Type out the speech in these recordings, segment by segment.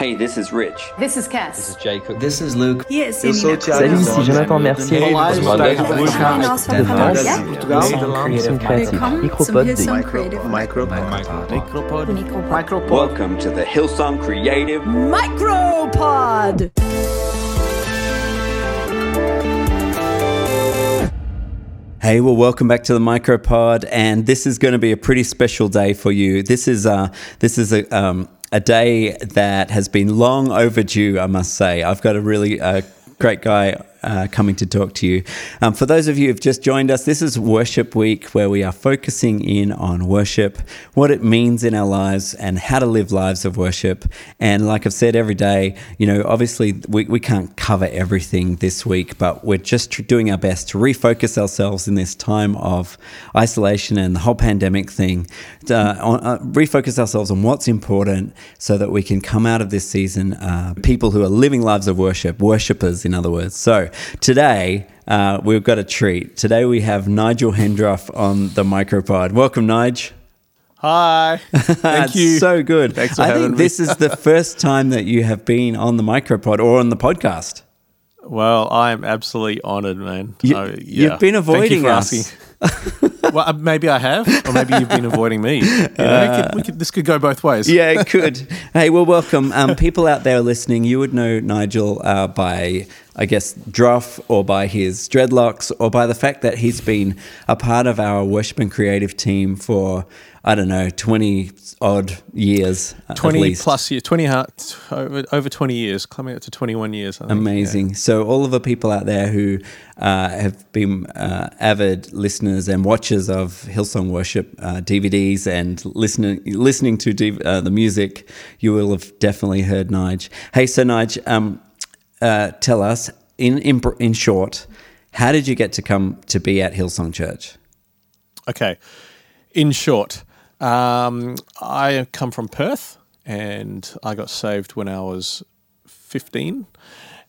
Hey, this is Rich. This is Cass. This is Jacob. This is Luke. Yes, Eu sou o Thiago. Salut, ici Jonathan Mercier. Olá, eu sou o Thiago De Création Créative. Micropod de Micropod. Micropod. Welcome to the Hillsong Creative. Micropod. Hey, well, welcome back to the Micropod, and this is going to be a pretty special day for you. This is uh, this is a um, a day that has been long overdue, I must say. I've got a really uh, great guy uh, coming to talk to you. Um, for those of you who've just joined us, this is Worship Week, where we are focusing in on worship, what it means in our lives, and how to live lives of worship. And like I've said every day, you know, obviously we, we can't cover everything this week, but we're just tr- doing our best to refocus ourselves in this time of isolation and the whole pandemic thing, uh, on, uh, refocus ourselves on what's important so that we can come out of this season uh, people who are living lives of worship, worshippers, in other words. So, today uh, we've got a treat. Today we have Nigel Hendroff on the Micropod. Welcome, Nige. Hi. Thank you. So good. Thanks for I having think me. this is the first time that you have been on the Micropod or on the podcast. Well, I'm absolutely honoured, man. You- Uh, you've been avoiding us. well, uh, maybe I have, or maybe you've been avoiding me. You know, it could- could, this could go both ways. yeah, it could. hey, well, welcome. Um, people out there listening, you would know Nigel uh, by, I guess, Druff or by his dreadlocks or by the fact that he's been a part of our worship and creative team for, I don't know, 20 odd years. uh, at Twenty least. plus years, twenty ha- t- over, over twenty years, coming up to twenty-one years. I think. Amazing. So, all of the people out there who uh, have been uh, avid listeners and watchers of Hillsong Worship uh, DVDs and listening listening to D- uh, the music, you will have definitely heard Nige. Hey, so Nige, um, uh, tell us in, in in short, how did you get to come to be at Hillsong Church? Okay. In short, um, I come from Perth and I got saved when I was 15.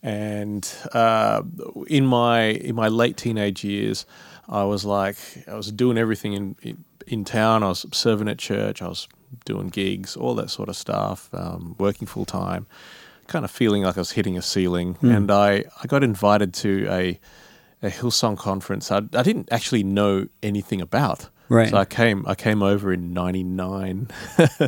And uh, in my in my late teenage years, I was like I was doing everything in, in in town. I was serving at church. I was doing gigs, all that sort of stuff. Um, working full time, kind of feeling like I was hitting a ceiling. Hmm. And I I got invited to a a Hillsong conference I, I didn't actually know anything about. Right. So I came I came over in '99,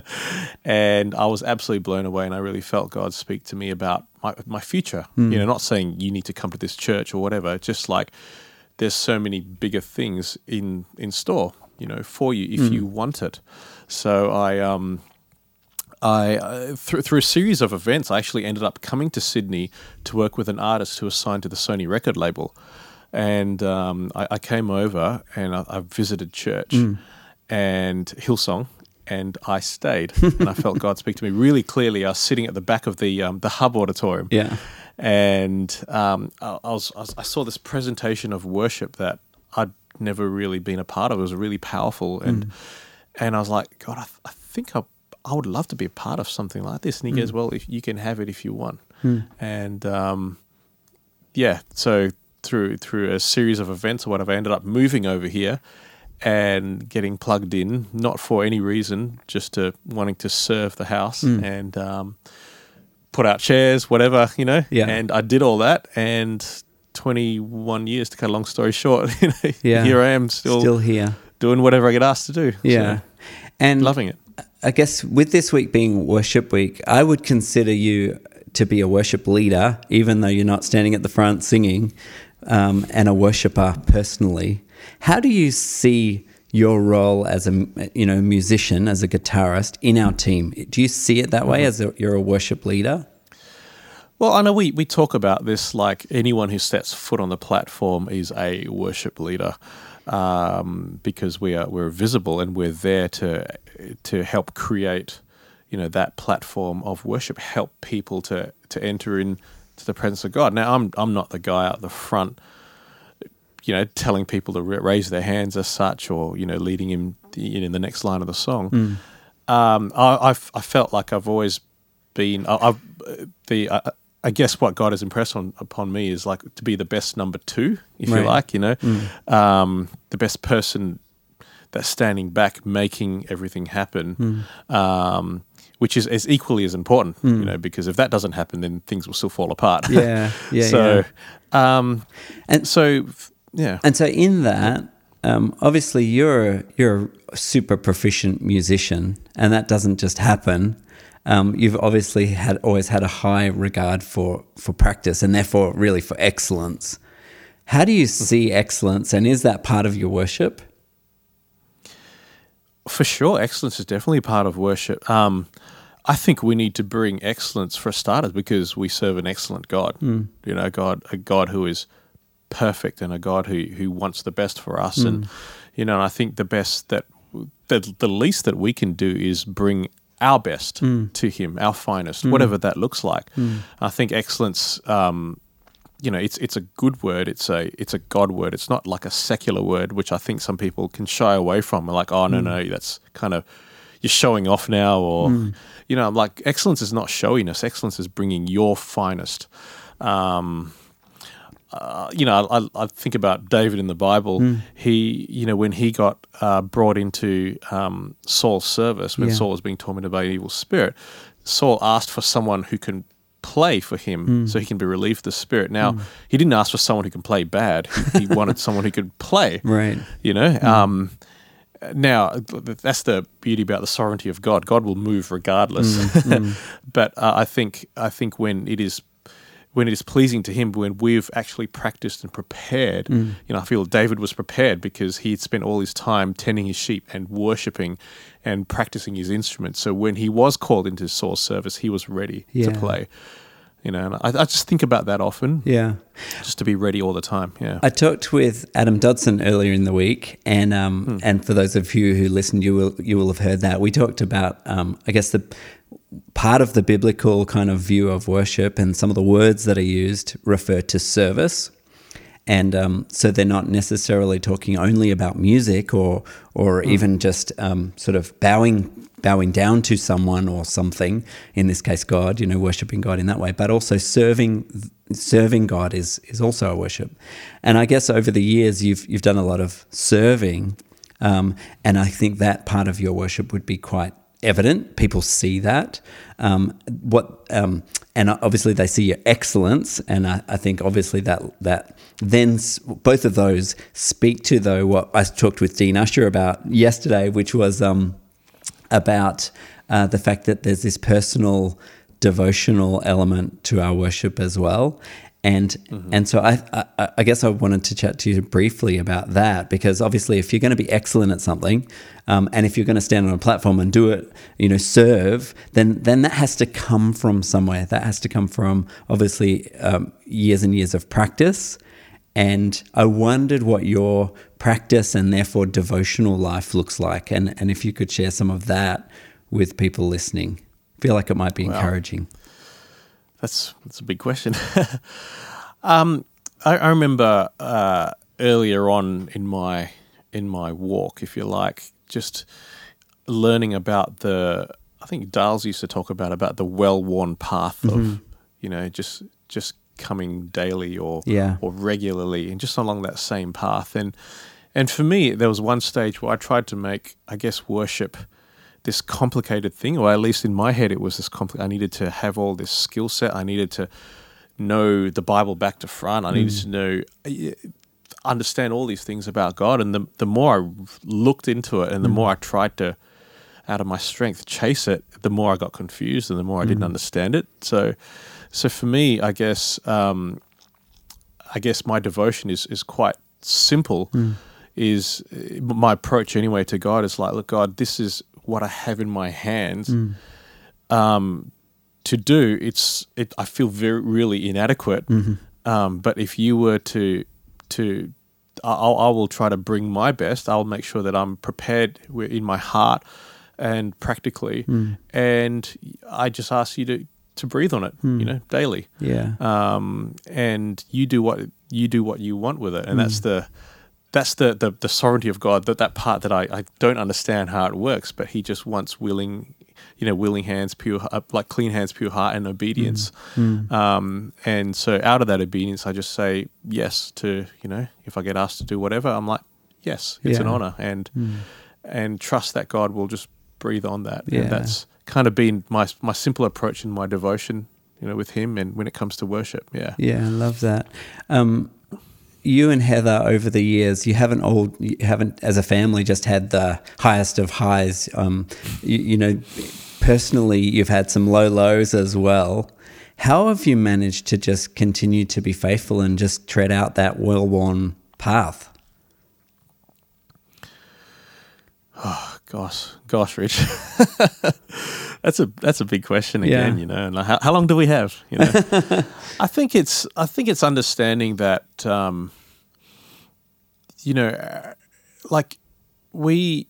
and I was absolutely blown away, and I really felt God speak to me about my my future. Hmm. You know, not saying you need to come to this church or whatever. Just like there's so many bigger things in in store, you know, for you if hmm. you want it. So I um I uh, through through a series of events, I actually ended up coming to Sydney to work with an artist who was signed to the Sony record label, and um, I, I came over and I, I visited church and Hillsong. And I stayed, and I felt God speak to me really clearly. I was sitting at the back of the um, the Hub Auditorium, Yeah. and um, I, I was I was- I saw this presentation of worship that I'd never really been a part of. It was really powerful, and and I was like, God, I, th- I think I I would love to be a part of something like this. And he goes, Well, if you can have it if you want, and um, yeah, so through through a series of events or whatever, I ended up moving over here and getting plugged in, not for any reason, just to wanting to serve the house and um, put out chairs, whatever, you know. Yeah. And I did all that, and 21 years to cut a long story short, you know, Yeah. here I am still, Still here. doing whatever I get asked to do. Yeah. So, and loving it. I guess with this week being worship week, I would consider you to be a worship leader, even though you're not standing at the front singing, um, and a worshiper personally. How do you see your role as a you know musician, as a guitarist in our team? Do you see it that way, as a, you're a worship leader? Well, I know we, we talk about this like anyone who sets foot on the platform is a worship leader um, because we are we're visible and we're there to to help create you know that platform of worship, help people to to enter in to the presence of God. Now, I'm I'm not the guy out the front, you know, telling people to raise their hands as such, or you know, leading him in the next line of the song. Um, I, I've I felt like I've always been I, I've the I, I guess what God has impressed on upon me is like to be the best number two, if Right. you like, you know, um, the best person that's standing back, making everything happen. Um, which is, is equally as important, you know, because if that doesn't happen, then things will still fall apart. Yeah, yeah, so, um, And- so yeah, And so in that, um, obviously you're you're a super proficient musician, and that doesn't just happen. Um, you've obviously had always had a high regard for for practice, and therefore really for excellence. How do you see excellence, and is that part of your worship? For sure, excellence is definitely part of worship. Um, I think we need to bring excellence for starters because we serve an excellent God. You know, God, a God who is perfect and a God who who wants the best for us. And you know, I think the best that the, the least that we can do is bring our best hmm. to Him, our finest, whatever hmm. that looks like. Hmm. I think excellence. Um, you know, it's it's a good word. It's a it's a God word. It's not like a secular word, which I think some people can shy away from. Like, oh no, no, that's kind of you're showing off now, or you know, I'm like excellence is not showiness. Excellence is bringing your finest. Um, uh, you know, I, I think about David in the Bible. He, you know, when he got uh, brought into um, Saul's service, when Yeah. Saul was being tormented by an evil spirit, Saul asked for someone who can play for him so he can be relieved of the spirit. Now, he didn't ask for someone who can play bad. He, he wanted someone who could play. Right. You know, um, now that's the beauty about the sovereignty of God. God will move regardless. but uh, I think I think when it is when it is pleasing to Him, when we've actually practiced and prepared, you know, I feel David was prepared because he had spent all his time tending his sheep and worshiping and practicing his instrument. So when he was called into Saul's service, he was ready Yeah. to play. You know, and I, I just think about that often, Yeah. just to be ready all the time. Yeah. I talked with Adam Dodson earlier in the week, and um, and for those of you who listened, you will you will have heard that we talked about um, I guess the part of the biblical kind of view of worship, and some of the words that are used refer to service, and um, so they're not necessarily talking only about music or or even just um, sort of bowing bowing down to someone or something in this case god you know worshiping god in that way but also serving serving god is is also a worship. And i guess over the years you've you've done a lot of serving um, and i think that part of your worship would be quite evident. People see that. Um, what um, and obviously they see your excellence and I, I think obviously that that then both of those speak to though what I talked with Dean Ussher about yesterday which was um, about uh, the fact that there's this personal devotional element to our worship as well and and so I, I I guess I wanted to chat to you briefly about that because obviously if you're going to be excellent at something um, and if you're going to stand on a platform and do it you know serve then then that has to come from somewhere. That has to come from obviously um, years and years of practice. And I wondered what your practice and therefore devotional life looks like. And and if you could share some of that with people listening. Feel like it might be encouraging That's that's a big question. um, I, I remember uh, earlier on in my in my walk, if you like, just learning about the. I think Dales used to talk about about the well-worn path of, you know, just just coming daily or Yeah. or regularly, and just along that same path. And and for me, there was one stage where I tried to make, I guess, worship this complicated thing, or at least in my head, it was this complicated. I needed to have all this skill set. I needed to know the Bible back to front. I needed mm. to know, uh, understand all these things about God. And the the more I looked into it, and the mm. more I tried to, out of my strength, chase it, the more I got confused, and the more I didn't mm. understand it. So, so for me, I guess, um, I guess my devotion is is quite simple. Is uh, my approach anyway to God is like, look, God, this is what I have in my hands. Um, to do it's it. I feel very really inadequate. Um, but if you were to to I'll, I will try to bring my best. I'll make sure that I'm prepared in my heart and practically. And I just ask you to to breathe on it, you know, daily yeah um, and you do what you do what you want with it, and that's the that's the, the the sovereignty of God. That that part that I, I don't understand how it works, but He just wants willing, you know, willing hands, pure uh, like clean hands, pure heart, and obedience. Um, and so out of that obedience, I just say yes to you know, if I get asked to do whatever, I'm like yes, it's an honor, and and trust that God will just breathe on that. Yeah. And that's kind of been my my simple approach in my devotion, you know, with Him, and when it comes to worship. Yeah, Yeah, I love that. Um, you and Heather over the years, you haven't all, you haven't as a family just had the highest of highs. Um, you, you know, personally, you've had some low lows as well. How have you managed to just continue to be faithful and just tread out that well worn path? Oh, gosh, gosh, Rich, that's a that's a big question again. Yeah. You know, and how, how long do we have? You know, I think it's I think it's understanding that um, you know, like we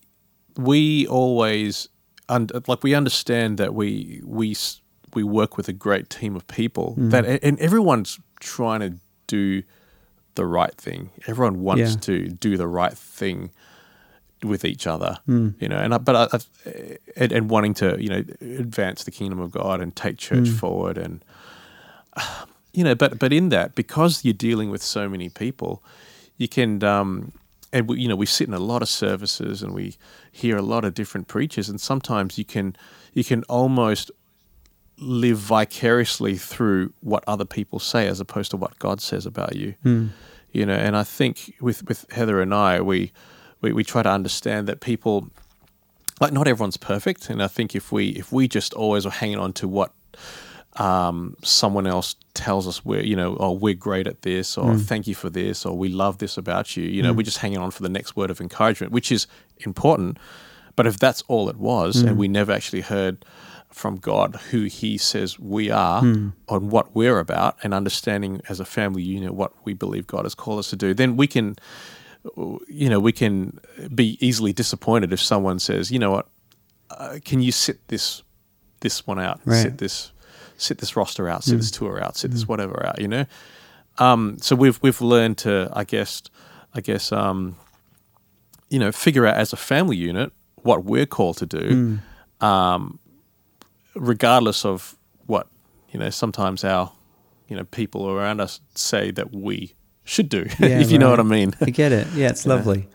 we always und- like we understand that we we we work with a great team of people that and everyone's trying to do the right thing. Everyone wants Yeah. to do the right thing with each other, hmm. you know, and I, but I, I, and, and wanting to, you know, advance the kingdom of God and take church hmm. forward, and you know, but but in that, because you're dealing with so many people, you can, um, and we, you know, we sit in a lot of services and we hear a lot of different preachers, and sometimes you can you can almost live vicariously through what other people say as opposed to what God says about you. Hmm. You know, and I think with with Heather and I, we we, we try to understand that people like not everyone's perfect, and I think if we if we just always are hanging on to what um, someone else tells us we're you know oh we're great at this or mm. thank you for this or we love this about you, you know, mm. we're just hanging on for the next word of encouragement, which is important. But if that's all it was, and mm. we never actually heard from God who He says we are on what we're about, and understanding as a family unit what we believe God has called us to do, then we can, you know, we can be easily disappointed if someone says, you know what, uh, can you sit this this one out, Right. sit this sit this roster out, sit this tour out, sit this whatever out, you know. Um, so we've we've learned to, I guess, I guess, um, you know, figure out as a family unit what we're called to do, um, regardless of what you know. Sometimes our you know people around us say that we should do, Yeah, if you know what I mean. I get it. Yeah, it's lovely.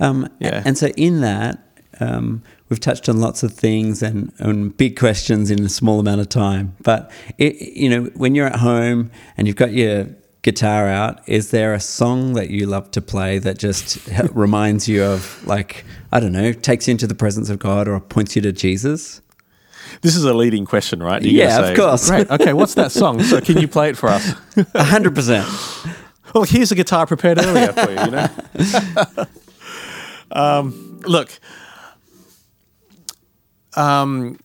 Um, Yeah. And so, in that, um, we've touched on lots of things and, and big questions in a small amount of time. But it, you know, when you're at home and you've got your guitar out, is there a song that you love to play that just reminds you of, like, I don't know, takes you into the presence of God or points you to Jesus? This is a leading question, right? You're Yeah, gonna of course. Great. Okay, what's that song? So can you play it for us? A hundred percent. Well, here's a guitar prepared earlier for you. You know. um, look, um,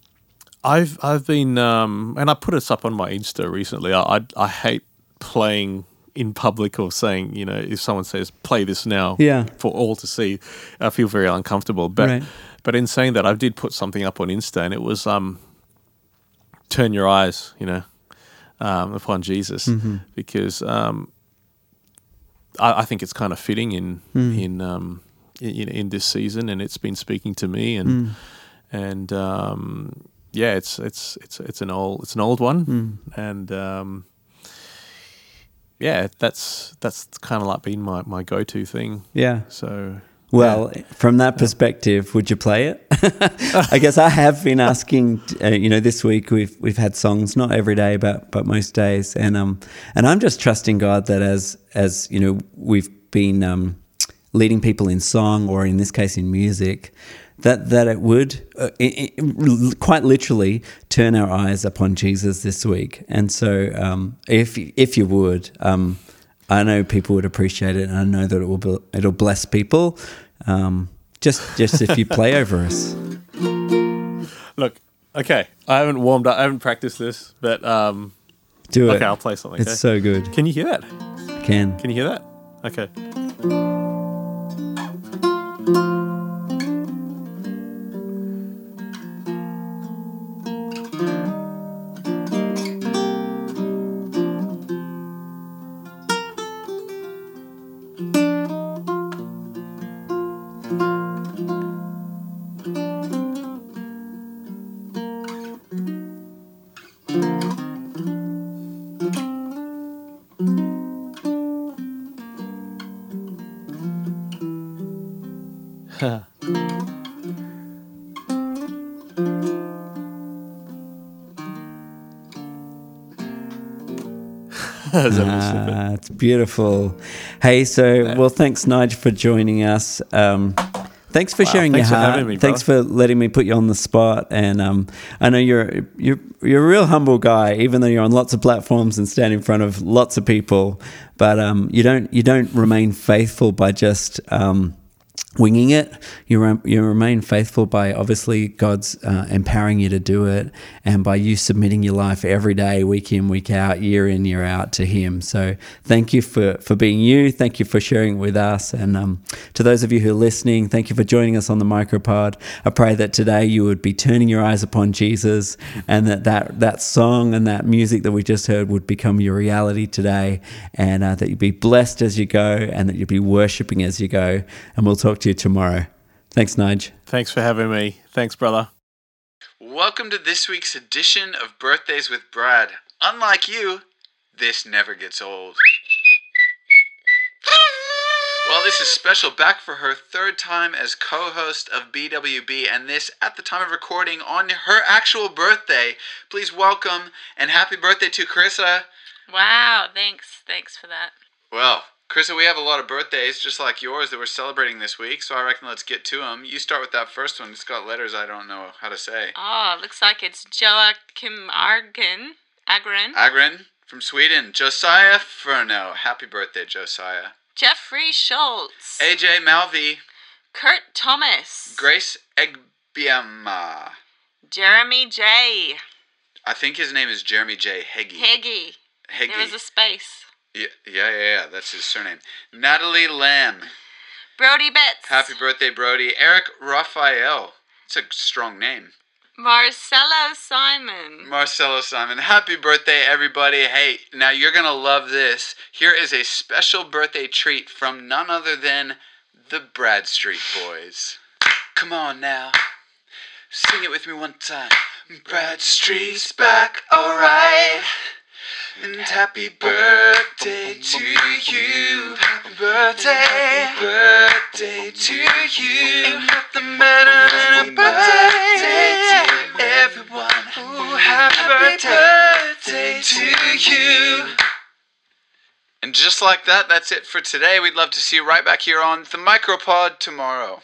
I've I've been um, and I put this up on my Insta recently. I, I I hate playing in public or saying you know if someone says play this now Yeah. for all to see, I feel very uncomfortable. But Right. but in saying that, I did put something up on Insta, and it was um, turn your eyes, you know, um, upon Jesus, because um, I, I think it's kind of fitting in in, um, in in this season, and it's been speaking to me, and and um, yeah, it's it's it's it's an old it's an old one, and um, yeah, that's that's kind of like been my my go to thing. Yeah. So Well, from that perspective, would you play it? I guess I have been asking. Uh, you know, this week we've we've had songs not every day, but but most days, and um, and I'm just trusting God that as as you know we've been um, leading people in song or in this case in music, that that it would uh, i i quite literally turn our eyes upon Jesus this week. And so, um, if if you would. Um, I know people would appreciate it, and I know that it will be, it'll bless people. Um, just just if you play over us, Look, okay, I haven't warmed up, I haven't practiced this, but um, do it. okay, I'll play something. It's okay? so good. Can you hear that? Can Can you hear that? Okay. ah, it's beautiful. Hey, so well, thanks, Nigel, for joining us. Um, thanks for wow, sharing thanks your heart. For me, thanks for letting me put you on the spot. And um, I know you're you're you're a real humble guy, even though you're on lots of platforms and stand in front of lots of people. But um, you don't you don't remain faithful by just um, Winging it. You rem- you remain faithful by obviously God's uh, empowering you to do it, and by you submitting your life every day, week in, week out, year in, year out to Him. So thank you for for being you. Thank you for sharing with us, and um, to those of you who are listening, thank you for joining us on the Micropod. I pray that today you would be turning your eyes upon Jesus, and that that that song and that music that we just heard would become your reality today, and uh, that you'd be blessed as you go, and that you'd be worshiping as you go. And we'll talk to you tomorrow. Thanks, Nige. Thanks for having me. Thanks, brother. Welcome to this week's edition of Birthdays with Brad. Unlike you, this never gets old. Well, this is special back for her third time as co host of BWB, and this at the time of recording on her actual birthday. Please welcome and happy birthday to Carissa. Wow, thanks. Thanks for that. Well, Carissa, we have a lot of birthdays just like yours that we're celebrating this week, so I reckon let's get to them. You start with that first one. It's got letters I don't know how to say. Oh, looks like it's Joachim Argen. Agren. Agren from Sweden. Josiah Furno. Happy birthday, Josiah. Jeffrey Schultz. AJ Malvi. Kurt Thomas. Grace Egbiama. Jeremy J. I think his name is Jeremy J. Heggie. Heggie. Heggie. There was a space. Yeah, yeah, yeah, yeah, that's his surname. Natalie Lamb. Brody Betts. Happy birthday, Brody. Eric Raphael. It's a strong name. Marcelo Simon. Marcelo Simon. Happy birthday, everybody. Hey, now you're going to love this. Here is a special birthday treat from none other than the Bradstreet Boys. Come on now. Sing it with me one time. Bradstreet's back, alright. And happy birthday to you. Happy birthday. Happy birthday to you. Ain't nothing better than a birthday to everyone. Ooh, happy birthday to you. And just like that, that's it for today. We'd love to see you right back here on the Micropod tomorrow.